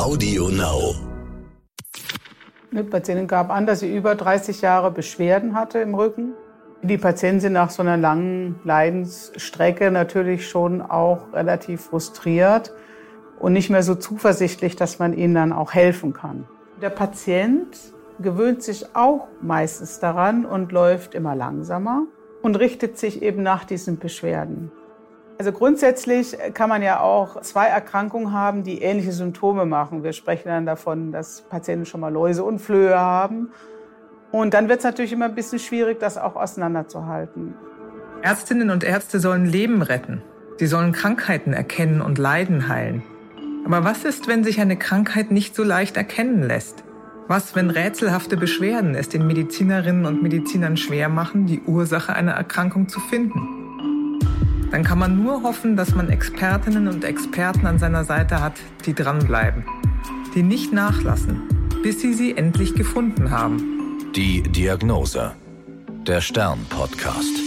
Audio Now. Eine Patientin gab an, dass sie über 30 Jahre Beschwerden hatte im Rücken. Die Patienten sind nach so einer langen Leidensstrecke natürlich schon auch relativ frustriert und nicht mehr so zuversichtlich, dass man ihnen dann auch helfen kann. Der Patient gewöhnt sich auch meistens daran und läuft immer langsamer und richtet sich eben nach diesen Beschwerden. Also grundsätzlich kann man ja auch zwei Erkrankungen haben, die ähnliche Symptome machen. Wir sprechen dann davon, dass Patienten schon mal Läuse und Flöhe haben. Und dann wird es natürlich immer ein bisschen schwierig, das auch auseinanderzuhalten. Ärztinnen und Ärzte sollen Leben retten. Sie sollen Krankheiten erkennen und Leiden heilen. Aber was ist, wenn sich eine Krankheit nicht so leicht erkennen lässt? Was, wenn rätselhafte Beschwerden es den Medizinerinnen und Medizinern schwer machen, die Ursache einer Erkrankung zu finden? Dann kann man nur hoffen, dass man Expertinnen und Experten an seiner Seite hat, die dranbleiben, die nicht nachlassen, bis sie sie endlich gefunden haben. Die Diagnose. Der Stern-Podcast.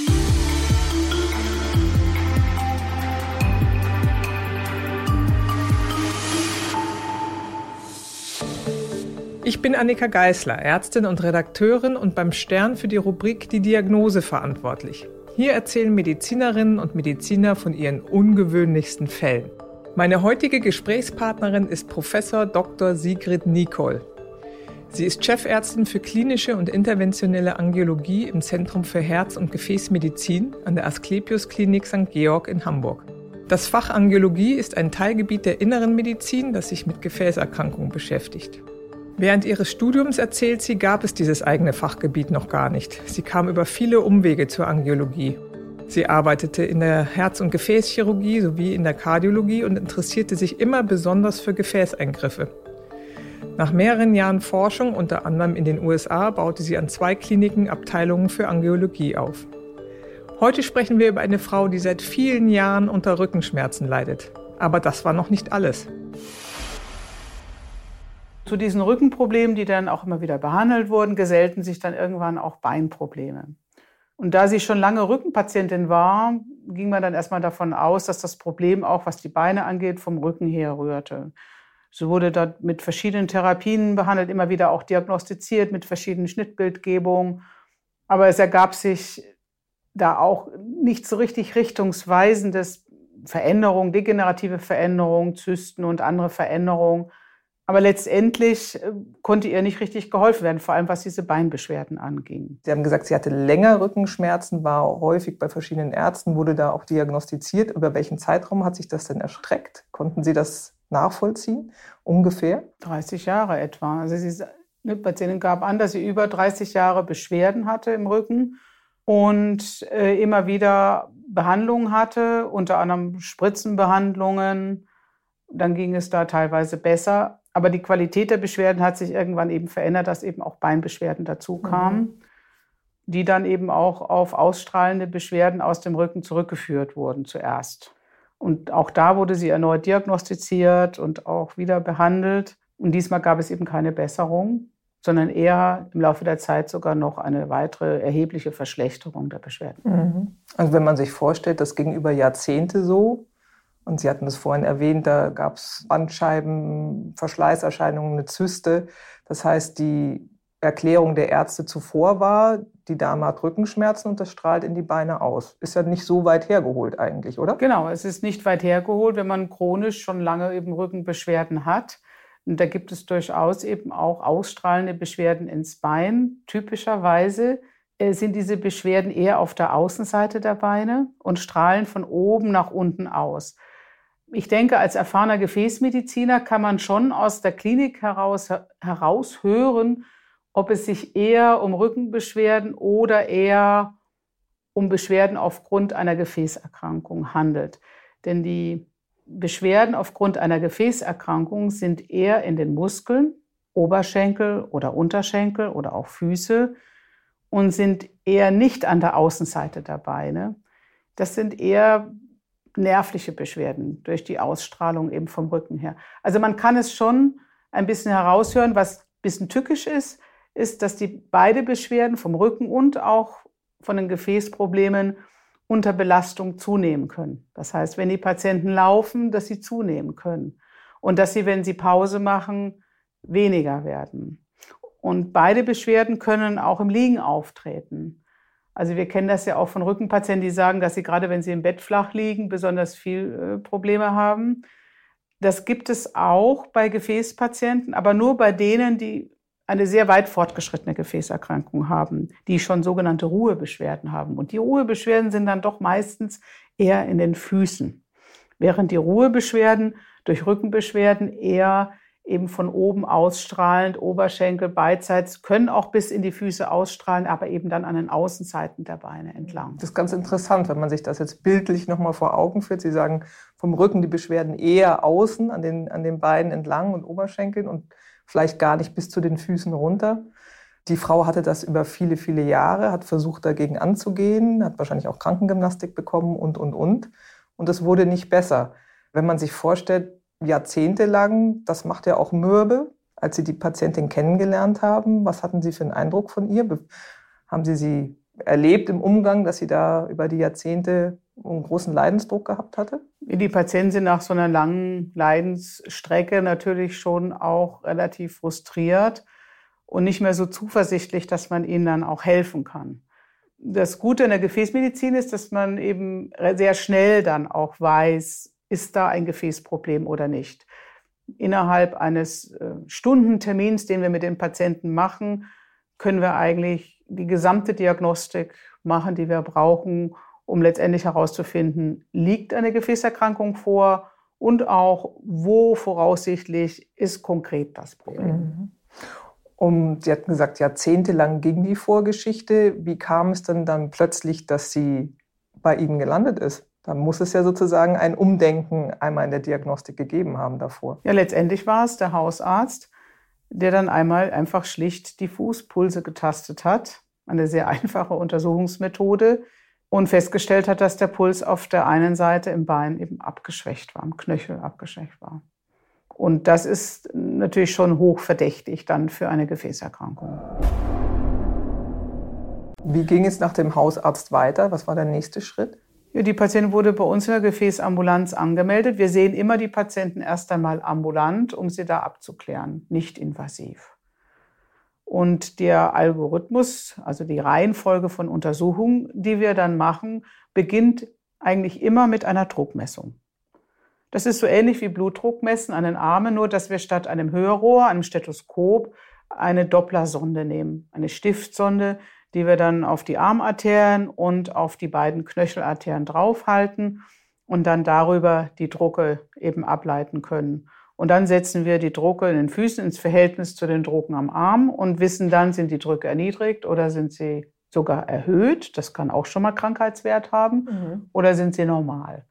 Ich bin Annika Geißler, Ärztin und Redakteurin und beim Stern für die Rubrik Die Diagnose verantwortlich. Hier erzählen Medizinerinnen und Mediziner von ihren ungewöhnlichsten Fällen. Meine heutige Gesprächspartnerin ist Professor Dr. Sigrid Nicol. Sie ist Chefärztin für klinische und interventionelle Angiologie im Zentrum für Herz- und Gefäßmedizin an der Asklepios Klinik St. Georg in Hamburg. Das Fach Angiologie ist ein Teilgebiet der inneren Medizin, das sich mit Gefäßerkrankungen beschäftigt. Während ihres Studiums, erzählt sie, gab es dieses eigene Fachgebiet noch gar nicht. Sie kam über viele Umwege zur Angiologie. Sie arbeitete in der Herz- und Gefäßchirurgie sowie in der Kardiologie und interessierte sich immer besonders für Gefäßeingriffe. Nach mehreren Jahren Forschung, unter anderem in den USA, baute sie an zwei Kliniken Abteilungen für Angiologie auf. Heute sprechen wir über eine Frau, die seit vielen Jahren unter Rückenschmerzen leidet. Aber das war noch nicht alles. Zu diesen Rückenproblemen, die dann auch immer wieder behandelt wurden, gesellten sich dann irgendwann auch Beinprobleme. Und da sie schon lange Rückenpatientin war, ging man dann erstmal davon aus, dass das Problem auch, was die Beine angeht, vom Rücken her rührte. So wurde dort mit verschiedenen Therapien behandelt, immer wieder auch diagnostiziert mit verschiedenen Schnittbildgebungen. Aber es ergab sich da auch nicht so richtig richtungsweisendes Veränderungen, degenerative Veränderungen, Zysten und andere Veränderungen. Aber letztendlich äh, konnte ihr nicht richtig geholfen werden, vor allem was diese Beinbeschwerden anging. Sie haben gesagt, sie hatte länger Rückenschmerzen, war häufig bei verschiedenen Ärzten, wurde da auch diagnostiziert. Über welchen Zeitraum hat sich das denn erstreckt? Konnten Sie das nachvollziehen? Ungefähr? 30 Jahre etwa. Also sie, eine Patientin gab an, dass sie über 30 Jahre Beschwerden hatte im Rücken und äh, immer wieder Behandlungen hatte, unter anderem Spritzenbehandlungen. Dann ging es da teilweise besser. Aber die Qualität der Beschwerden hat sich irgendwann eben verändert, dass eben auch Beinbeschwerden dazu kamen, mhm. die dann eben auch auf ausstrahlende Beschwerden aus dem Rücken zurückgeführt wurden zuerst. Und auch da wurde sie erneut diagnostiziert und auch wieder behandelt. Und diesmal gab es eben keine Besserung, sondern eher im Laufe der Zeit sogar noch eine weitere erhebliche Verschlechterung der Beschwerden. Mhm. Also wenn man sich vorstellt, das ging über Jahrzehnte so, und Sie hatten es vorhin erwähnt, da gab es Bandscheiben, Verschleißerscheinungen, eine Zyste. Das heißt, die Erklärung der Ärzte zuvor war, die Dame hat Rückenschmerzen und das strahlt in die Beine aus. Ist ja nicht so weit hergeholt eigentlich, oder? Genau, es ist nicht weit hergeholt, wenn man chronisch schon lange eben Rückenbeschwerden hat. Und da gibt es durchaus eben auch ausstrahlende Beschwerden ins Bein. Typischerweise äh, sind diese Beschwerden eher auf der Außenseite der Beine und strahlen von oben nach unten aus ich denke, als erfahrener Gefäßmediziner kann man schon aus der Klinik heraus heraushören, ob es sich eher um Rückenbeschwerden oder eher um Beschwerden aufgrund einer Gefäßerkrankung handelt. Denn die Beschwerden aufgrund einer Gefäßerkrankung sind eher in den Muskeln, Oberschenkel oder Unterschenkel oder auch Füße und sind eher nicht an der Außenseite der Beine. Das sind eher nervliche Beschwerden durch die Ausstrahlung eben vom Rücken her. Also man kann es schon ein bisschen heraushören, was ein bisschen tückisch ist, ist, dass die beide Beschwerden vom Rücken und auch von den Gefäßproblemen unter Belastung zunehmen können. Das heißt, wenn die Patienten laufen, dass sie zunehmen können. und dass sie, wenn sie Pause machen, weniger werden. Und beide Beschwerden können auch im Liegen auftreten. Also wir kennen das ja auch von Rückenpatienten, die sagen, dass sie gerade wenn sie im Bett flach liegen, besonders viel äh, Probleme haben. Das gibt es auch bei Gefäßpatienten, aber nur bei denen, die eine sehr weit fortgeschrittene Gefäßerkrankung haben, die schon sogenannte Ruhebeschwerden haben. Und die Ruhebeschwerden sind dann doch meistens eher in den Füßen, während die Ruhebeschwerden durch Rückenbeschwerden eher eben von oben ausstrahlend, Oberschenkel, beidseits, können auch bis in die Füße ausstrahlen, aber eben dann an den Außenseiten der Beine entlang. Das ist ganz interessant, wenn man sich das jetzt bildlich nochmal vor Augen führt. Sie sagen vom Rücken die Beschwerden eher außen, an den, an den Beinen entlang und Oberschenkeln und vielleicht gar nicht bis zu den Füßen runter. Die Frau hatte das über viele, viele Jahre, hat versucht dagegen anzugehen, hat wahrscheinlich auch Krankengymnastik bekommen und, und, und. Und es wurde nicht besser. Wenn man sich vorstellt, jahrzehntelang, das macht ja auch mürbe, als Sie die Patientin kennengelernt haben. Was hatten Sie für einen Eindruck von ihr? Haben Sie sie erlebt im Umgang, dass sie da über die Jahrzehnte einen großen Leidensdruck gehabt hatte? Die Patienten sind nach so einer langen Leidensstrecke natürlich schon auch relativ frustriert und nicht mehr so zuversichtlich, dass man ihnen dann auch helfen kann. Das Gute in der Gefäßmedizin ist, dass man eben sehr schnell dann auch weiß, ist da ein Gefäßproblem oder nicht. Innerhalb eines äh, Stundentermins, den wir mit den Patienten machen, können wir eigentlich die gesamte Diagnostik machen, die wir brauchen, um letztendlich herauszufinden, liegt eine Gefäßerkrankung vor und auch, wo voraussichtlich ist konkret das Problem. Mhm. Und Sie hatten gesagt, jahrzehntelang ging die Vorgeschichte. Wie kam es denn dann plötzlich, dass sie bei Ihnen gelandet ist? Da muss es ja sozusagen ein Umdenken einmal in der Diagnostik gegeben haben davor. Ja, letztendlich war es der Hausarzt, der dann einmal einfach schlicht die Fußpulse getastet hat. Eine sehr einfache Untersuchungsmethode und festgestellt hat, dass der Puls auf der einen Seite im Bein eben abgeschwächt war, im Knöchel abgeschwächt war. Und das ist natürlich schon hochverdächtig dann für eine Gefäßerkrankung. Wie ging es nach dem Hausarzt weiter? Was war der nächste Schritt? Die Patientin wurde bei uns in der Gefäßambulanz angemeldet. Wir sehen immer die Patienten erst einmal ambulant, um sie da abzuklären, nicht invasiv. Und der Algorithmus, also die Reihenfolge von Untersuchungen, die wir dann machen, beginnt eigentlich immer mit einer Druckmessung. Das ist so ähnlich wie Blutdruckmessen an den Armen, nur dass wir statt einem Hörrohr, einem Stethoskop, eine Dopplersonde nehmen, eine Stiftsonde, die wir dann auf die Armarterien und auf die beiden Knöchelarterien draufhalten und dann darüber die Drucke eben ableiten können. Und dann setzen wir die Drucke in den Füßen ins Verhältnis zu den Drucken am Arm und wissen dann, sind die Drücke erniedrigt oder sind sie sogar erhöht. Das kann auch schon mal Krankheitswert haben. Mhm. Oder sind sie normal.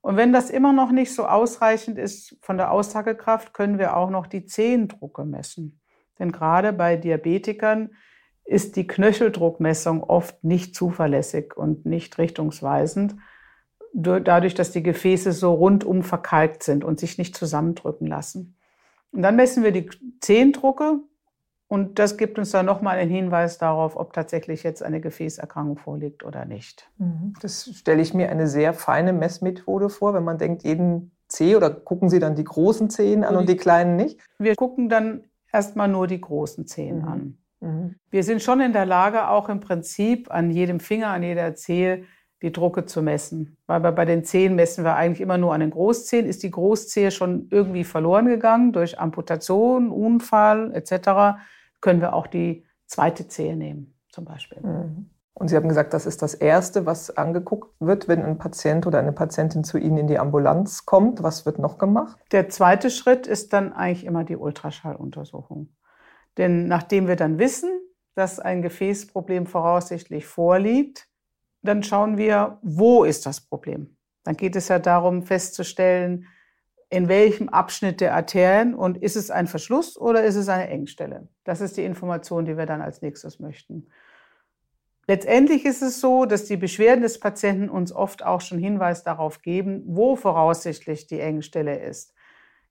Und wenn das immer noch nicht so ausreichend ist von der Aussagekraft, können wir auch noch die Zehendrucke messen. Denn gerade bei Diabetikern ist die Knöcheldruckmessung oft nicht zuverlässig und nicht richtungsweisend, dadurch, dass die Gefäße so rundum verkalkt sind und sich nicht zusammendrücken lassen. Und dann messen wir die Zehndrucke und das gibt uns dann nochmal einen Hinweis darauf, ob tatsächlich jetzt eine Gefäßerkrankung vorliegt oder nicht. Mhm. Das stelle ich mir eine sehr feine Messmethode vor, wenn man denkt, jeden Zeh oder gucken Sie dann die großen Zehen an und die kleinen nicht? Wir gucken dann erstmal nur die großen Zehen mhm. an. Mhm. Wir sind schon in der Lage, auch im Prinzip an jedem Finger, an jeder Zehe die Drucke zu messen. Weil bei den Zehen messen wir eigentlich immer nur an den Großzehen. Ist die Großzehe schon irgendwie verloren gegangen durch Amputation, Unfall etc., können wir auch die zweite Zehe nehmen, zum Beispiel. Mhm. Und Sie haben gesagt, das ist das Erste, was angeguckt wird, wenn ein Patient oder eine Patientin zu Ihnen in die Ambulanz kommt. Was wird noch gemacht? Der zweite Schritt ist dann eigentlich immer die Ultraschalluntersuchung. Denn nachdem wir dann wissen, dass ein Gefäßproblem voraussichtlich vorliegt, dann schauen wir, wo ist das Problem. Dann geht es ja darum festzustellen, in welchem Abschnitt der Arterien und ist es ein Verschluss oder ist es eine Engstelle. Das ist die Information, die wir dann als nächstes möchten. Letztendlich ist es so, dass die Beschwerden des Patienten uns oft auch schon Hinweis darauf geben, wo voraussichtlich die Engstelle ist.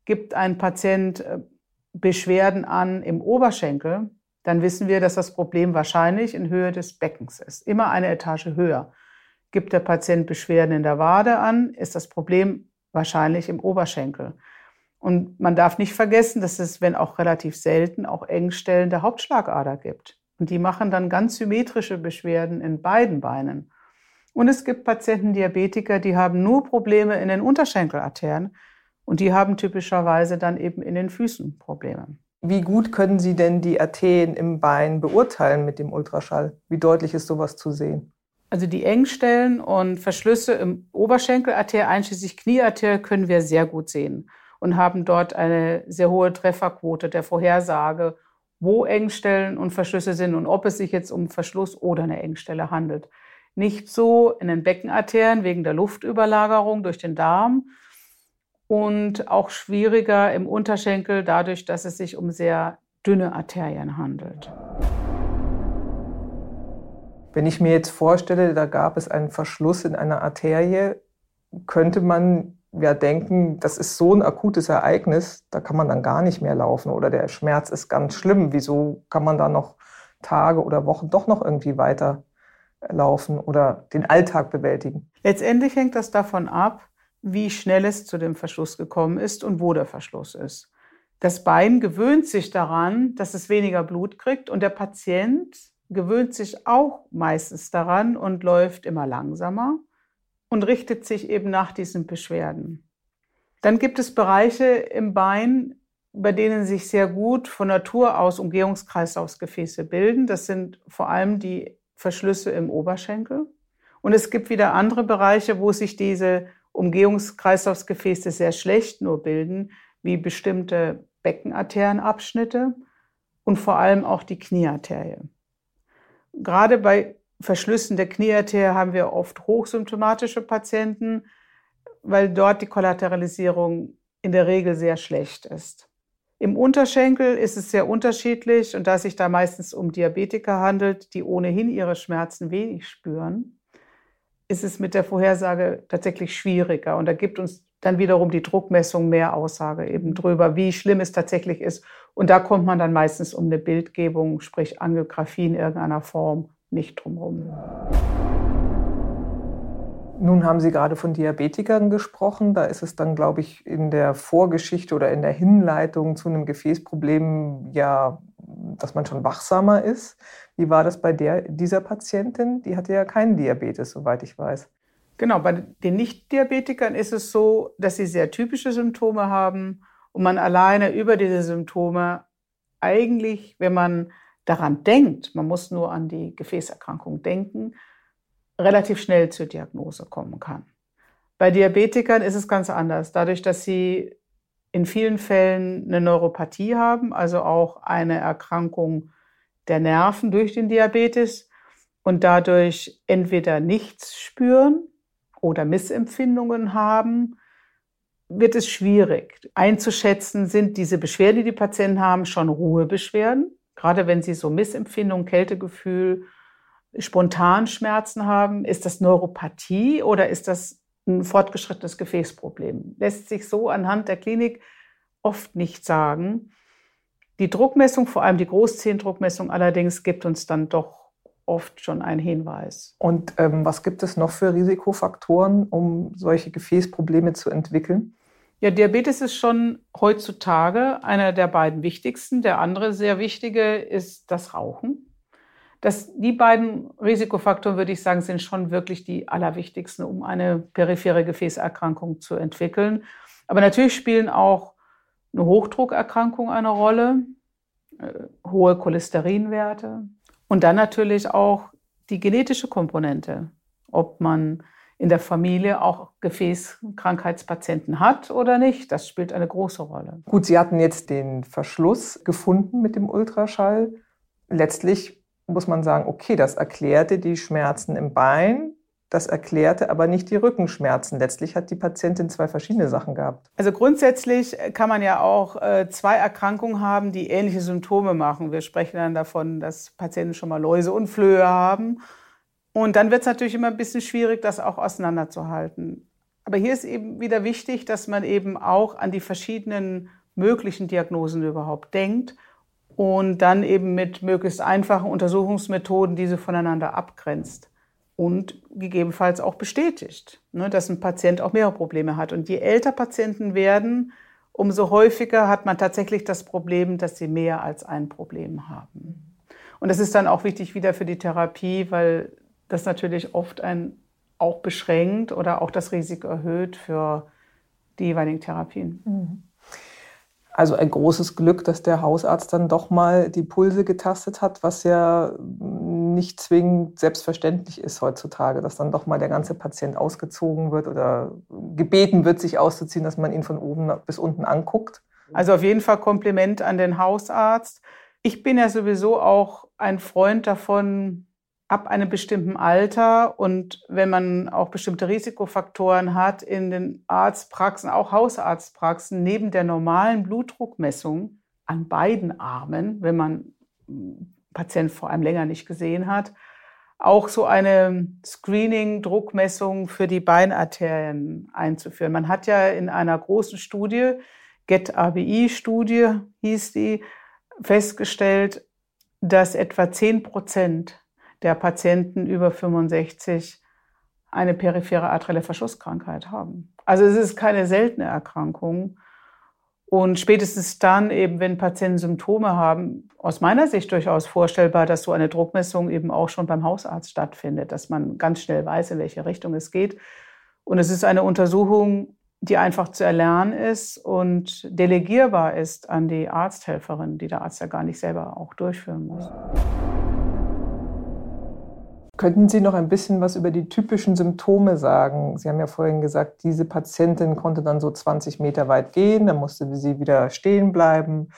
Gibt ein Patient äh, Beschwerden an im Oberschenkel, dann wissen wir, dass das Problem wahrscheinlich in Höhe des Beckens ist. Immer eine Etage höher. Gibt der Patient Beschwerden in der Wade an, ist das Problem wahrscheinlich im Oberschenkel. Und man darf nicht vergessen, dass es, wenn auch relativ selten, auch Engstellen der Hauptschlagader gibt. Und die machen dann ganz symmetrische Beschwerden in beiden Beinen. Und es gibt Patienten, Diabetiker, die haben nur Probleme in den Unterschenkelarterien und die haben typischerweise dann eben in den Füßen Probleme. Wie gut können Sie denn die Arterien im Bein beurteilen mit dem Ultraschall? Wie deutlich ist sowas zu sehen? Also die Engstellen und Verschlüsse im Oberschenkelarterie, einschließlich Kniearterie, können wir sehr gut sehen und haben dort eine sehr hohe Trefferquote der Vorhersage, wo Engstellen und Verschlüsse sind und ob es sich jetzt um Verschluss oder eine Engstelle handelt. Nicht so in den Beckenarterien wegen der Luftüberlagerung durch den Darm und auch schwieriger im Unterschenkel dadurch, dass es sich um sehr dünne Arterien handelt. Wenn ich mir jetzt vorstelle, da gab es einen Verschluss in einer Arterie, könnte man ja denken, das ist so ein akutes Ereignis, da kann man dann gar nicht mehr laufen oder der Schmerz ist ganz schlimm. Wieso kann man da noch Tage oder Wochen doch noch irgendwie weiter laufen oder den Alltag bewältigen? Letztendlich hängt das davon ab, wie schnell es zu dem Verschluss gekommen ist und wo der Verschluss ist. Das Bein gewöhnt sich daran, dass es weniger Blut kriegt und der Patient gewöhnt sich auch meistens daran und läuft immer langsamer und richtet sich eben nach diesen Beschwerden. Dann gibt es Bereiche im Bein, bei denen sich sehr gut von Natur aus Umgehungskreislaufsgefäße bilden. Das sind vor allem die Verschlüsse im Oberschenkel. Und es gibt wieder andere Bereiche, wo sich diese Umgehungskreislaufsgefäße sehr schlecht nur bilden, wie bestimmte Beckenarterienabschnitte und vor allem auch die Kniearterie. Gerade bei Verschlüssen der Kniearterie haben wir oft hochsymptomatische Patienten, weil dort die Kollateralisierung in der Regel sehr schlecht ist. Im Unterschenkel ist es sehr unterschiedlich und da es sich da meistens um Diabetiker handelt, die ohnehin ihre Schmerzen wenig spüren, ist es mit der Vorhersage tatsächlich schwieriger. Und da gibt uns dann wiederum die Druckmessung mehr Aussage eben drüber, wie schlimm es tatsächlich ist. Und da kommt man dann meistens um eine Bildgebung, sprich Angiografie in irgendeiner Form nicht drumherum. Nun haben Sie gerade von Diabetikern gesprochen. Da ist es dann, glaube ich, in der Vorgeschichte oder in der Hinleitung zu einem Gefäßproblem ja, dass man schon wachsamer ist. Wie war das bei der, dieser Patientin? Die hatte ja keinen Diabetes, soweit ich weiß. Genau, bei den Nicht-Diabetikern ist es so, dass sie sehr typische Symptome haben und man alleine über diese Symptome eigentlich, wenn man daran denkt, man muss nur an die Gefäßerkrankung denken, relativ schnell zur Diagnose kommen kann. Bei Diabetikern ist es ganz anders. Dadurch, dass sie in vielen Fällen eine Neuropathie haben, also auch eine Erkrankung der Nerven durch den Diabetes und dadurch entweder nichts spüren oder Missempfindungen haben, wird es schwierig einzuschätzen, sind diese Beschwerden, die die Patienten haben, schon Ruhebeschwerden Gerade wenn Sie so Missempfindung, Kältegefühl, Spontanschmerzen haben, ist das Neuropathie oder ist das ein fortgeschrittenes Gefäßproblem? Lässt sich so anhand der Klinik oft nicht sagen. Die Druckmessung, vor allem die Großzehndruckmessung allerdings, gibt uns dann doch oft schon einen Hinweis. Und ähm, was gibt es noch für Risikofaktoren, um solche Gefäßprobleme zu entwickeln? Ja, Diabetes ist schon heutzutage einer der beiden wichtigsten. Der andere sehr wichtige ist das Rauchen. Das, die beiden Risikofaktoren, würde ich sagen, sind schon wirklich die allerwichtigsten, um eine periphere Gefäßerkrankung zu entwickeln. Aber natürlich spielen auch eine Hochdruckerkrankung eine Rolle, äh, hohe Cholesterinwerte und dann natürlich auch die genetische Komponente, ob man in der Familie auch Gefäßkrankheitspatienten hat oder nicht. Das spielt eine große Rolle. Gut, Sie hatten jetzt den Verschluss gefunden mit dem Ultraschall. Letztlich muss man sagen, okay, das erklärte die Schmerzen im Bein. Das erklärte aber nicht die Rückenschmerzen. Letztlich hat die Patientin zwei verschiedene Sachen gehabt. Also grundsätzlich kann man ja auch äh, zwei Erkrankungen haben, die ähnliche Symptome machen. Wir sprechen dann davon, dass Patienten schon mal Läuse und Flöhe haben und dann wird es natürlich immer ein bisschen schwierig, das auch auseinanderzuhalten. Aber hier ist eben wieder wichtig, dass man eben auch an die verschiedenen möglichen Diagnosen überhaupt denkt und dann eben mit möglichst einfachen Untersuchungsmethoden diese voneinander abgrenzt und gegebenenfalls auch bestätigt, ne, dass ein Patient auch mehrere Probleme hat. Und je älter Patienten werden, umso häufiger hat man tatsächlich das Problem, dass sie mehr als ein Problem haben. Und das ist dann auch wichtig wieder für die Therapie, weil das natürlich oft ein auch beschränkt oder auch das Risiko erhöht für die jeweiligen Therapien. Mhm. Also ein großes Glück, dass der Hausarzt dann doch mal die Pulse getastet hat, was ja nicht zwingend selbstverständlich ist heutzutage, dass dann doch mal der ganze Patient ausgezogen wird oder gebeten wird, sich auszuziehen, dass man ihn von oben bis unten anguckt. Also auf jeden Fall Kompliment an den Hausarzt. Ich bin ja sowieso auch ein Freund davon, ab einem bestimmten Alter und wenn man auch bestimmte Risikofaktoren hat, in den Arztpraxen, auch Hausarztpraxen, neben der normalen Blutdruckmessung an beiden Armen, wenn man Patient vor allem länger nicht gesehen hat, auch so eine Screening-Druckmessung für die Beinarterien einzuführen. Man hat ja in einer großen Studie, GET-ABI-Studie hieß die, festgestellt, dass etwa 10 Prozent der Patienten über 65 eine periphere arterielle Verschlusskrankheit haben. Also es ist keine seltene Erkrankung. Und spätestens dann eben, wenn Patienten Symptome haben, aus meiner Sicht durchaus vorstellbar, dass so eine Druckmessung eben auch schon beim Hausarzt stattfindet, dass man ganz schnell weiß, in welche Richtung es geht. Und es ist eine Untersuchung, die einfach zu erlernen ist und delegierbar ist an die Arzthelferin, die der Arzt ja gar nicht selber auch durchführen muss. Könnten Sie noch ein bisschen was über die typischen Symptome sagen? Sie haben ja vorhin gesagt, diese Patientin konnte dann so 20 Meter weit gehen, dann musste sie wieder stehen bleiben.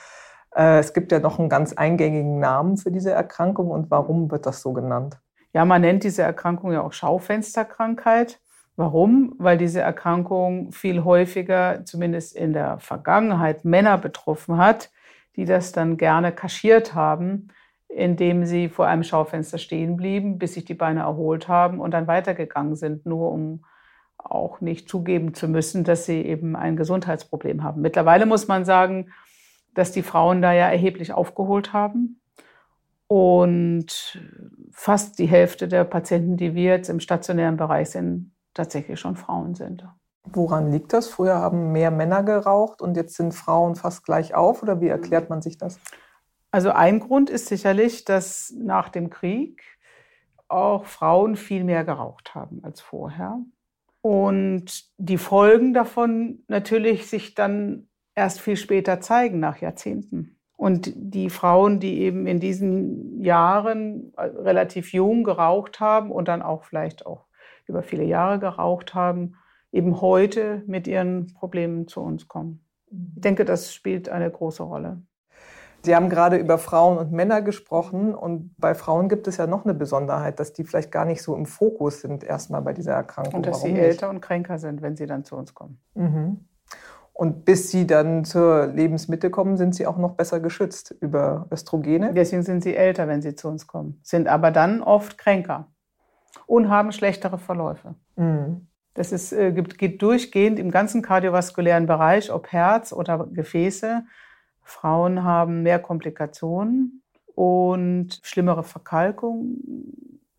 Äh, es gibt ja noch einen ganz eingängigen Namen für diese Erkrankung und warum wird das so genannt? Ja, man nennt diese Erkrankung ja auch Schaufensterkrankheit. Warum? Weil diese Erkrankung viel häufiger, zumindest in der Vergangenheit, Männer betroffen hat, die das dann gerne kaschiert haben indem sie vor einem Schaufenster stehen blieben, bis sich die Beine erholt haben und dann weitergegangen sind, nur um auch nicht zugeben zu müssen, dass sie eben ein Gesundheitsproblem haben. Mittlerweile muss man sagen, dass die Frauen da ja erheblich aufgeholt haben und fast die Hälfte der Patienten, die wir jetzt im stationären Bereich sind, tatsächlich schon Frauen sind. Woran liegt das? Früher haben mehr Männer geraucht und jetzt sind Frauen fast gleich auf oder wie erklärt man sich das? Also ein Grund ist sicherlich, dass nach dem Krieg auch Frauen viel mehr geraucht haben als vorher. Und die Folgen davon natürlich sich dann erst viel später zeigen, nach Jahrzehnten. Und die Frauen, die eben in diesen Jahren äh, relativ jung geraucht haben und dann auch vielleicht auch über viele Jahre geraucht haben, eben heute mit ihren Problemen zu uns kommen. Ich denke, das spielt eine große Rolle. Sie haben gerade über Frauen und Männer gesprochen und bei Frauen gibt es ja noch eine Besonderheit, dass die vielleicht gar nicht so im Fokus sind erstmal bei dieser Erkrankung. Und dass Warum sie nicht? älter und kränker sind, wenn sie dann zu uns kommen. Mhm. Und bis sie dann zur Lebensmitte kommen, sind sie auch noch besser geschützt über Östrogene. Deswegen sind sie älter, wenn sie zu uns kommen, sind aber dann oft kränker und haben schlechtere Verläufe. Mhm. Das ist, äh, geht durchgehend im ganzen kardiovaskulären Bereich, ob Herz oder Gefäße, Frauen haben mehr Komplikationen und schlimmere Verkalkung,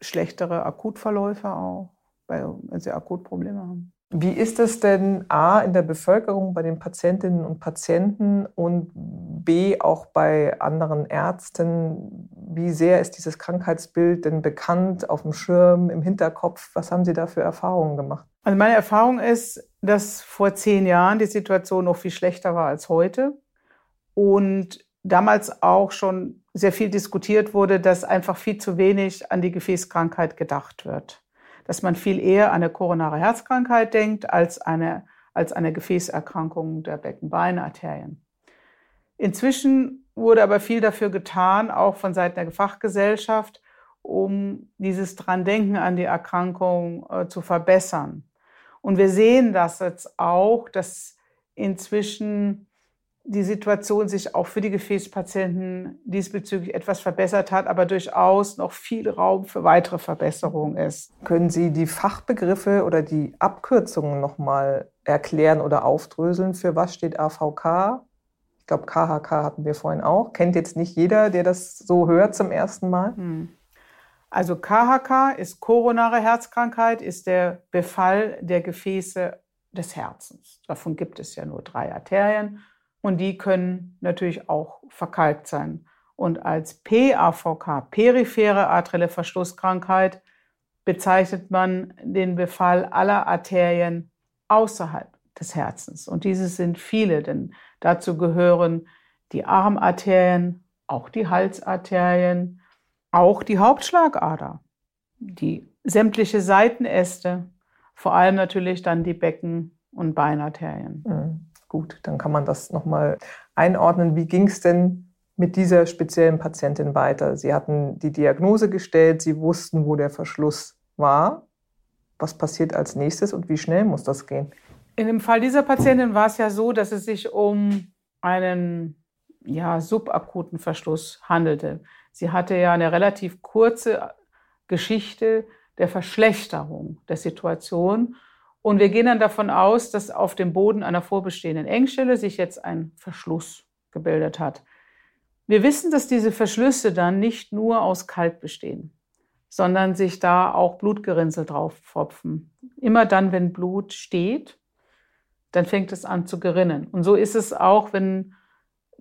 schlechtere Akutverläufe auch, wenn sie Akutprobleme haben. Wie ist es denn A in der Bevölkerung bei den Patientinnen und Patienten und B auch bei anderen Ärzten? Wie sehr ist dieses Krankheitsbild denn bekannt, auf dem Schirm, im Hinterkopf? Was haben Sie da für Erfahrungen gemacht? Also meine Erfahrung ist, dass vor zehn Jahren die Situation noch viel schlechter war als heute und damals auch schon sehr viel diskutiert wurde, dass einfach viel zu wenig an die Gefäßkrankheit gedacht wird. Dass man viel eher an eine koronare Herzkrankheit denkt als eine, als eine Gefäßerkrankung der Beckenbeinarterien. Inzwischen wurde aber viel dafür getan, auch von Seiten der Fachgesellschaft, um dieses Dran-Denken an die Erkrankung äh, zu verbessern. Und wir sehen das jetzt auch, dass inzwischen die Situation sich auch für die Gefäßpatienten diesbezüglich etwas verbessert hat, aber durchaus noch viel Raum für weitere Verbesserungen ist. Können Sie die Fachbegriffe oder die Abkürzungen noch mal erklären oder aufdröseln? Für was steht AVK? Ich glaube, KHK hatten wir vorhin auch. Kennt jetzt nicht jeder, der das so hört zum ersten Mal? Hm. Also KHK ist koronare Herzkrankheit, ist der Befall der Gefäße des Herzens. Davon gibt es ja nur drei Arterien und die können natürlich auch verkalkt sein. Und als PAVK, periphere arterielle Verschlusskrankheit, bezeichnet man den Befall aller Arterien außerhalb des Herzens. Und diese sind viele, denn dazu gehören die Armarterien, auch die Halsarterien, auch die Hauptschlagader, die sämtliche Seitenäste, vor allem natürlich dann die Becken- und Beinarterien. Mhm. Gut, dann kann man das nochmal einordnen. Wie ging es denn mit dieser speziellen Patientin weiter? Sie hatten die Diagnose gestellt, Sie wussten, wo der Verschluss war. Was passiert als nächstes und wie schnell muss das gehen? In dem Fall dieser Patientin war es ja so, dass es sich um einen ja, subakuten Verschluss handelte. Sie hatte ja eine relativ kurze Geschichte der Verschlechterung der Situation und wir gehen dann davon aus, dass auf dem Boden einer vorbestehenden Engstelle sich jetzt ein Verschluss gebildet hat. Wir wissen, dass diese Verschlüsse dann nicht nur aus Kalk bestehen, sondern sich da auch Blutgerinnsel drauf pfropfen. Immer dann, wenn Blut steht, dann fängt es an zu gerinnen. Und so ist es auch, wenn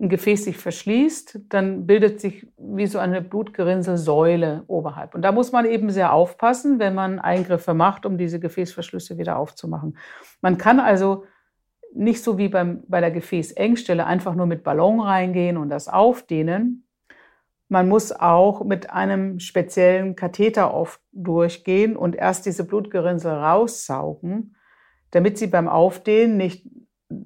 ein Gefäß sich verschließt, dann bildet sich wie so eine Blutgerinnselsäule oberhalb. Und da muss man eben sehr aufpassen, wenn man Eingriffe macht, um diese Gefäßverschlüsse wieder aufzumachen. Man kann also nicht so wie beim, bei der Gefäßengstelle einfach nur mit Ballon reingehen und das aufdehnen. Man muss auch mit einem speziellen Katheter oft durchgehen und erst diese Blutgerinnsel raussaugen, damit sie beim Aufdehnen nicht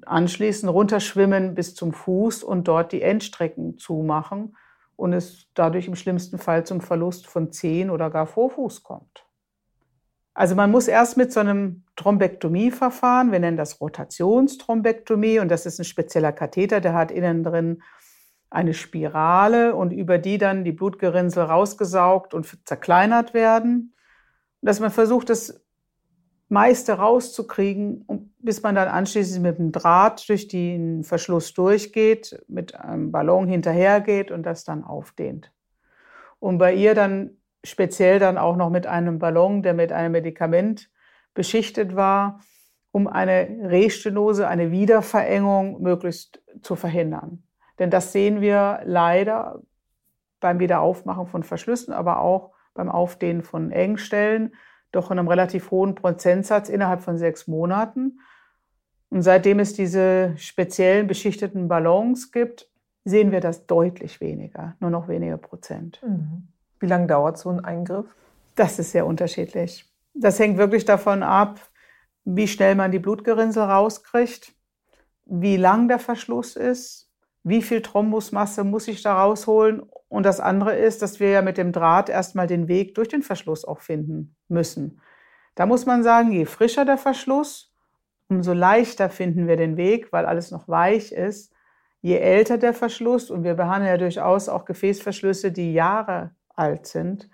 anschließend runterschwimmen bis zum Fuß und dort die Endstrecken zumachen und es dadurch im schlimmsten Fall zum Verlust von Zehen oder gar Vorfuß kommt. Also man muss erst mit so einem Thrombektomieverfahren, wir nennen das Rotationsthrombektomie und das ist ein spezieller Katheter, der hat innen drin eine Spirale und über die dann die Blutgerinnsel rausgesaugt und zerkleinert werden. dass man versucht, das meiste rauszukriegen, bis man dann anschließend mit dem Draht durch den Verschluss durchgeht, mit einem Ballon hinterhergeht und das dann aufdehnt. Und bei ihr dann speziell dann auch noch mit einem Ballon, der mit einem Medikament beschichtet war, um eine Restenose, eine Wiederverengung möglichst zu verhindern. Denn das sehen wir leider beim Wiederaufmachen von Verschlüssen, aber auch beim Aufdehnen von Engstellen, doch in einem relativ hohen Prozentsatz innerhalb von sechs Monaten. Und seitdem es diese speziellen beschichteten Ballons gibt, sehen wir das deutlich weniger, nur noch wenige Prozent. Mhm. Wie lange dauert so ein Eingriff? Das ist sehr unterschiedlich. Das hängt wirklich davon ab, wie schnell man die Blutgerinnsel rauskriegt, wie lang der Verschluss ist, wie viel Thrombusmasse muss ich da rausholen. Und das andere ist, dass wir ja mit dem Draht erstmal den Weg durch den Verschluss auch finden müssen. Da muss man sagen, je frischer der Verschluss, umso leichter finden wir den Weg, weil alles noch weich ist. Je älter der Verschluss, und wir behandeln ja durchaus auch Gefäßverschlüsse, die Jahre alt sind,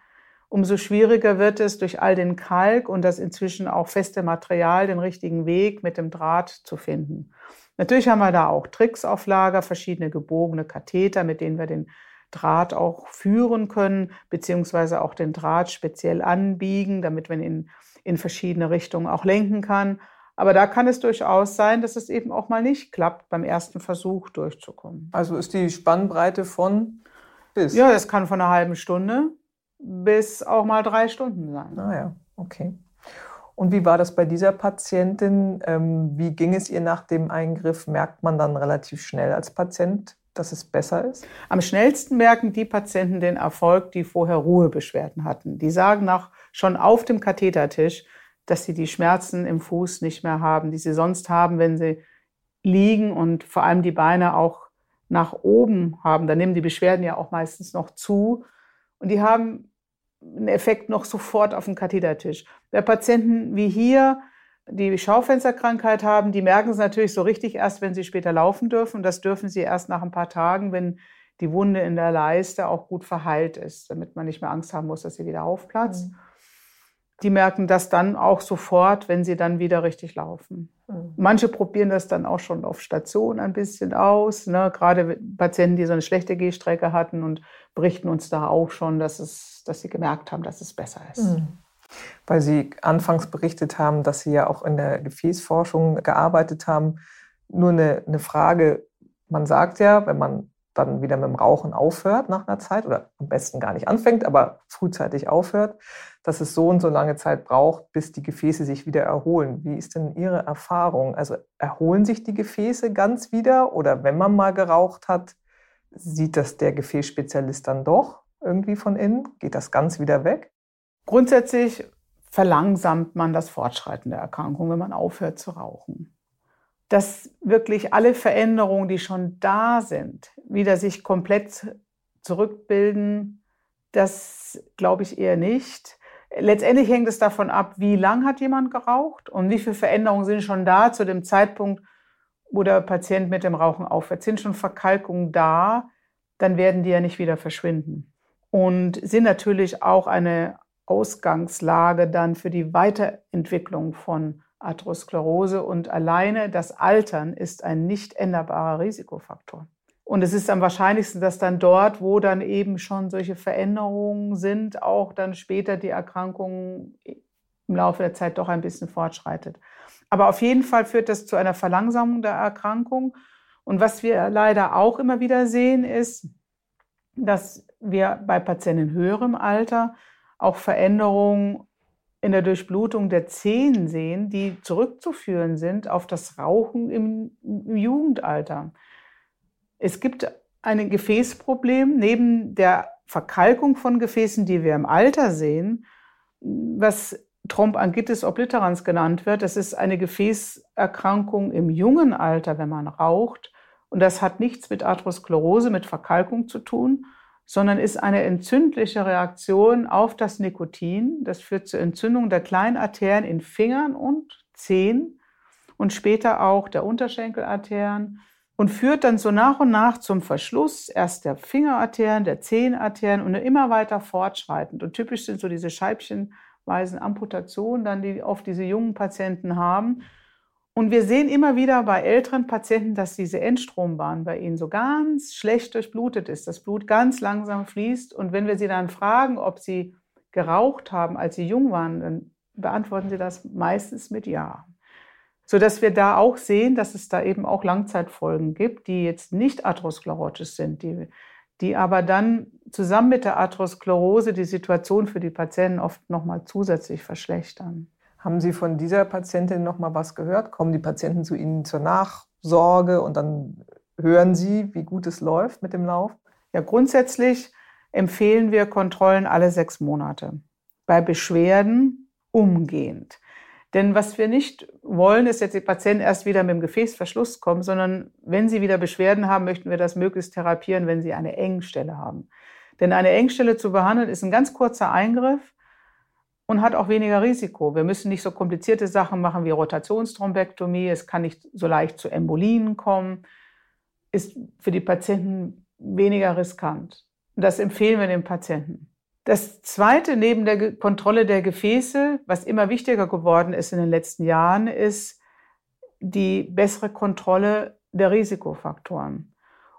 umso schwieriger wird es durch all den Kalk und das inzwischen auch feste Material den richtigen Weg mit dem Draht zu finden. Natürlich haben wir da auch Tricks auf Lager, verschiedene gebogene Katheter, mit denen wir den Draht auch führen können, beziehungsweise auch den Draht speziell anbiegen, damit man ihn in verschiedene Richtungen auch lenken kann. Aber da kann es durchaus sein, dass es eben auch mal nicht klappt, beim ersten Versuch durchzukommen. Also ist die Spannbreite von bis? Ja, das kann von einer halben Stunde bis auch mal drei Stunden sein. Ah ja, okay. Und wie war das bei dieser Patientin? Ähm, wie ging es ihr nach dem Eingriff? Merkt man dann relativ schnell als Patient, dass es besser ist? Am schnellsten merken die Patienten den Erfolg, die vorher Ruhebeschwerden hatten. Die sagen nach, schon auf dem Kathetertisch, dass sie die Schmerzen im Fuß nicht mehr haben, die sie sonst haben, wenn sie liegen und vor allem die Beine auch nach oben haben. Da nehmen die Beschwerden ja auch meistens noch zu. Und die haben einen Effekt noch sofort auf dem Kathetertisch. Bei Patienten wie hier, die Schaufensterkrankheit haben, die merken es natürlich so richtig erst, wenn sie später laufen dürfen. Und das dürfen sie erst nach ein paar Tagen, wenn die Wunde in der Leiste auch gut verheilt ist, damit man nicht mehr Angst haben muss, dass sie wieder aufplatzt. Mhm. Die merken das dann auch sofort, wenn sie dann wieder richtig laufen. Mhm. Manche probieren das dann auch schon auf Station ein bisschen aus. Ne? Gerade Patienten, die so eine schlechte Gehstrecke hatten und berichten uns da auch schon, dass, es, dass sie gemerkt haben, dass es besser ist. Mhm. Weil Sie anfangs berichtet haben, dass Sie ja auch in der Gefäßforschung gearbeitet haben. Nur eine, eine Frage, Man sagt ja, wenn man dann wieder mit dem Rauchen aufhört nach einer Zeit oder am besten gar nicht anfängt, aber frühzeitig aufhört, dass es so und so lange Zeit braucht, bis die Gefäße sich wieder erholen. Wie ist denn Ihre Erfahrung? Also erholen sich die Gefäße ganz wieder oder wenn man mal geraucht hat, sieht das der Gefäßspezialist dann doch irgendwie von innen? Geht das ganz wieder weg? Grundsätzlich verlangsamt man das Fortschreiten der Erkrankung, wenn man aufhört zu rauchen dass wirklich alle Veränderungen, die schon da sind, wieder sich komplett zurückbilden, das glaube ich eher nicht. Letztendlich hängt es davon ab, wie lang hat jemand geraucht und wie viele Veränderungen sind schon da zu dem Zeitpunkt, wo der Patient mit dem Rauchen aufhört. Sind schon Verkalkungen da, dann werden die ja nicht wieder verschwinden. Und sind natürlich auch eine Ausgangslage dann für die Weiterentwicklung von Atherosklerose und alleine das Altern ist ein nicht änderbarer Risikofaktor. Und es ist am wahrscheinlichsten, dass dann dort, wo dann eben schon solche Veränderungen sind, auch dann später die Erkrankung im Laufe der Zeit doch ein bisschen fortschreitet. Aber auf jeden Fall führt das zu einer Verlangsamung der Erkrankung. Und was wir leider auch immer wieder sehen, ist, dass wir bei Patienten in höherem Alter auch Veränderungen in der Durchblutung der Zehen sehen, die zurückzuführen sind auf das Rauchen im, im Jugendalter. Es gibt ein Gefäßproblem neben der Verkalkung von Gefäßen, die wir im Alter sehen, was Thrombangitis obliterans genannt wird. Das ist eine Gefäßerkrankung im jungen Alter, wenn man raucht. Und das hat nichts mit Atherosklerose, mit Verkalkung zu tun, sondern ist eine entzündliche Reaktion auf das Nikotin. Das führt zur Entzündung der kleinen Arterien in Fingern und Zehen und später auch der Unterschenkelarterien und führt dann so nach und nach zum Verschluss erst der Fingerarterien, der Zehenarterien und immer weiter fortschreitend. Und typisch sind so diese scheibchenweisen Amputationen, dann die oft diese jungen Patienten haben. Und wir sehen immer wieder bei älteren Patienten, dass diese Endstrombahn bei ihnen so ganz schlecht durchblutet ist, das Blut ganz langsam fließt. Und wenn wir sie dann fragen, ob sie geraucht haben, als sie jung waren, dann beantworten sie das meistens mit Ja. Sodass wir da auch sehen, dass es da eben auch Langzeitfolgen gibt, die jetzt nicht atherosklerotisch sind, die, die aber dann zusammen mit der Atherosklerose die Situation für die Patienten oft nochmal zusätzlich verschlechtern. Haben Sie von dieser Patientin noch mal was gehört? Kommen die Patienten zu Ihnen zur Nachsorge und dann hören Sie, wie gut es läuft mit dem Lauf? Ja, grundsätzlich empfehlen wir Kontrollen alle sechs Monate. Bei Beschwerden umgehend. Denn was wir nicht wollen, ist jetzt die Patienten erst wieder mit dem Gefäßverschluss kommen, sondern wenn sie wieder Beschwerden haben, möchten wir das möglichst therapieren, wenn sie eine Engstelle haben. Denn eine Engstelle zu behandeln ist ein ganz kurzer Eingriff und hat auch weniger Risiko. Wir müssen nicht so komplizierte Sachen machen wie Rotationsthrombektomie. Es kann nicht so leicht zu Embolien kommen. Ist für die Patienten weniger riskant. Und das empfehlen wir den Patienten. Das Zweite neben der Kontrolle der Gefäße, was immer wichtiger geworden ist in den letzten Jahren, ist die bessere Kontrolle der Risikofaktoren.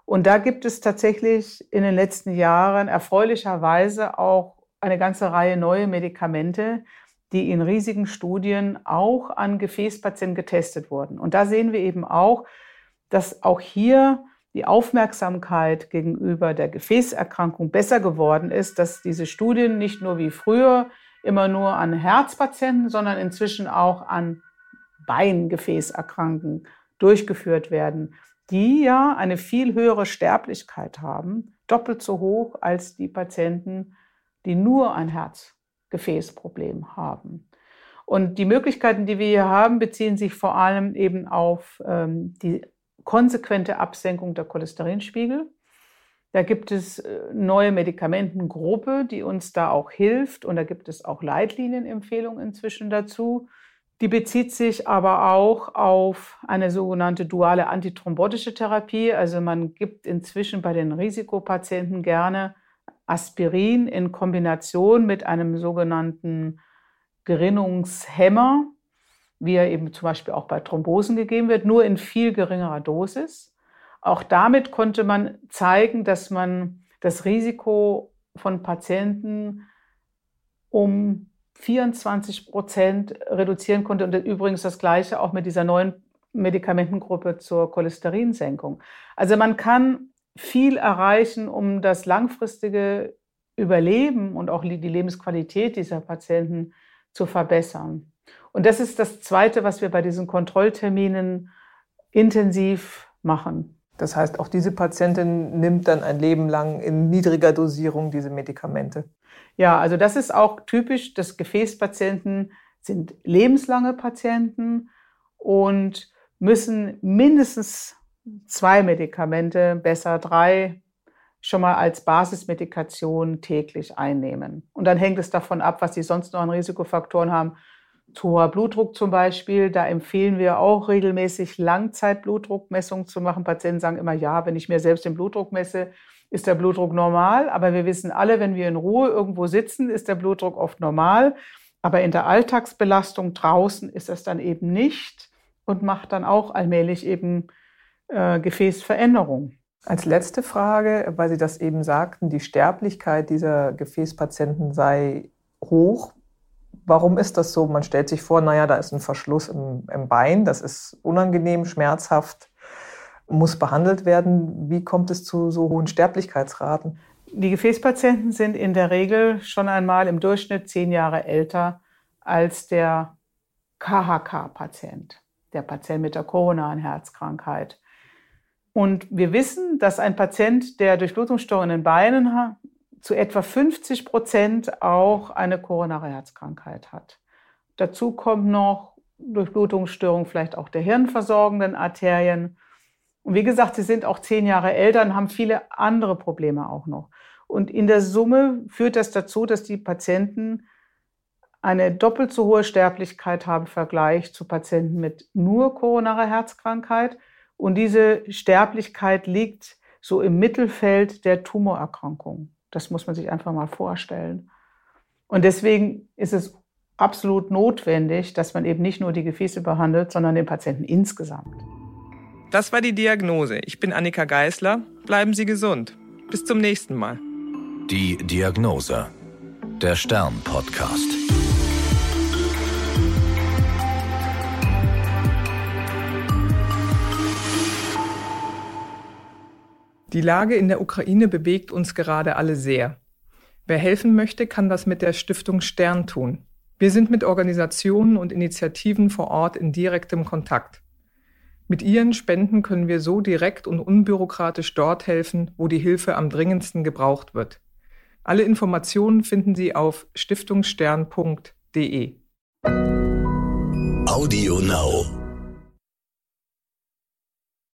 Und da gibt es tatsächlich in den letzten Jahren erfreulicherweise auch eine ganze Reihe neue Medikamente, die in riesigen Studien auch an Gefäßpatienten getestet wurden. Und da sehen wir eben auch, dass auch hier die Aufmerksamkeit gegenüber der Gefäßerkrankung besser geworden ist, dass diese Studien nicht nur wie früher immer nur an Herzpatienten, sondern inzwischen auch an Beingefäßerkranken durchgeführt werden, die ja eine viel höhere Sterblichkeit haben, doppelt so hoch als die Patienten, die nur ein Herzgefäßproblem haben. Und die Möglichkeiten, die wir hier haben, beziehen sich vor allem eben auf ähm, die konsequente Absenkung der Cholesterinspiegel. Da gibt es äh, neue Medikamentengruppe, die uns da auch hilft. Und da gibt es auch Leitlinienempfehlungen inzwischen dazu. Die bezieht sich aber auch auf eine sogenannte duale antithrombotische Therapie. Also man gibt inzwischen bei den Risikopatienten gerne Aspirin in Kombination mit einem sogenannten Gerinnungshemmer, wie er eben zum Beispiel auch bei Thrombosen gegeben wird, nur in viel geringerer Dosis. Auch damit konnte man zeigen, dass man das Risiko von Patienten um 24 Prozent reduzieren konnte. Und übrigens das Gleiche auch mit dieser neuen Medikamentengruppe zur Cholesterinsenkung. Also man kann viel erreichen, um das langfristige Überleben und auch die Lebensqualität dieser Patienten zu verbessern. Und das ist das Zweite, was wir bei diesen Kontrollterminen intensiv machen. Das heißt, auch diese Patientin nimmt dann ein Leben lang in niedriger Dosierung diese Medikamente. Ja, also das ist auch typisch, dass Gefäßpatienten sind lebenslange Patienten und müssen mindestens zwei Medikamente, besser drei, schon mal als Basismedikation täglich einnehmen. Und dann hängt es davon ab, was sie sonst noch an Risikofaktoren haben. Zu hoher Blutdruck zum Beispiel, da empfehlen wir auch regelmäßig Langzeitblutdruckmessungen zu machen. Patienten sagen immer, ja, wenn ich mir selbst den Blutdruck messe, ist der Blutdruck normal. Aber wir wissen alle, wenn wir in Ruhe irgendwo sitzen, ist der Blutdruck oft normal. Aber in der Alltagsbelastung draußen ist es dann eben nicht und macht dann auch allmählich eben äh, Gefäßveränderung. Als letzte Frage, weil Sie das eben sagten, die Sterblichkeit dieser Gefäßpatienten sei hoch. Warum ist das so? Man stellt sich vor, naja, da ist ein Verschluss im, im Bein, das ist unangenehm, schmerzhaft, muss behandelt werden. Wie kommt es zu so hohen Sterblichkeitsraten? Die Gefäßpatienten sind in der Regel schon einmal im Durchschnitt zehn Jahre älter als der KHK-Patient, der Patient mit der koronaren Herzkrankheit. Und wir wissen, dass ein Patient, der Durchblutungsstörungen in den Beinen hat, zu etwa 50 Prozent auch eine koronare Herzkrankheit hat. Dazu kommt noch Durchblutungsstörung vielleicht auch der hirnversorgenden Arterien. Und wie gesagt, sie sind auch zehn Jahre älter und haben viele andere Probleme auch noch. Und in der Summe führt das dazu, dass die Patienten eine doppelt so hohe Sterblichkeit haben im Vergleich zu Patienten mit nur koronarer Herzkrankheit. Und diese Sterblichkeit liegt so im Mittelfeld der Tumorerkrankung. Das muss man sich einfach mal vorstellen. Und deswegen ist es absolut notwendig, dass man eben nicht nur die Gefäße behandelt, sondern den Patienten insgesamt. Das war die Diagnose. Ich bin Annika Geißler. Bleiben Sie gesund. Bis zum nächsten Mal. Die Diagnose. Der Stern-Podcast. Die Lage in der Ukraine bewegt uns gerade alle sehr. Wer helfen möchte, kann das mit der Stiftung Stern tun. Wir sind mit Organisationen und Initiativen vor Ort in direktem Kontakt. Mit ihren Spenden können wir so direkt und unbürokratisch dort helfen, wo die Hilfe am dringendsten gebraucht wird. Alle Informationen finden Sie auf stiftungsstern.de. Audio Now.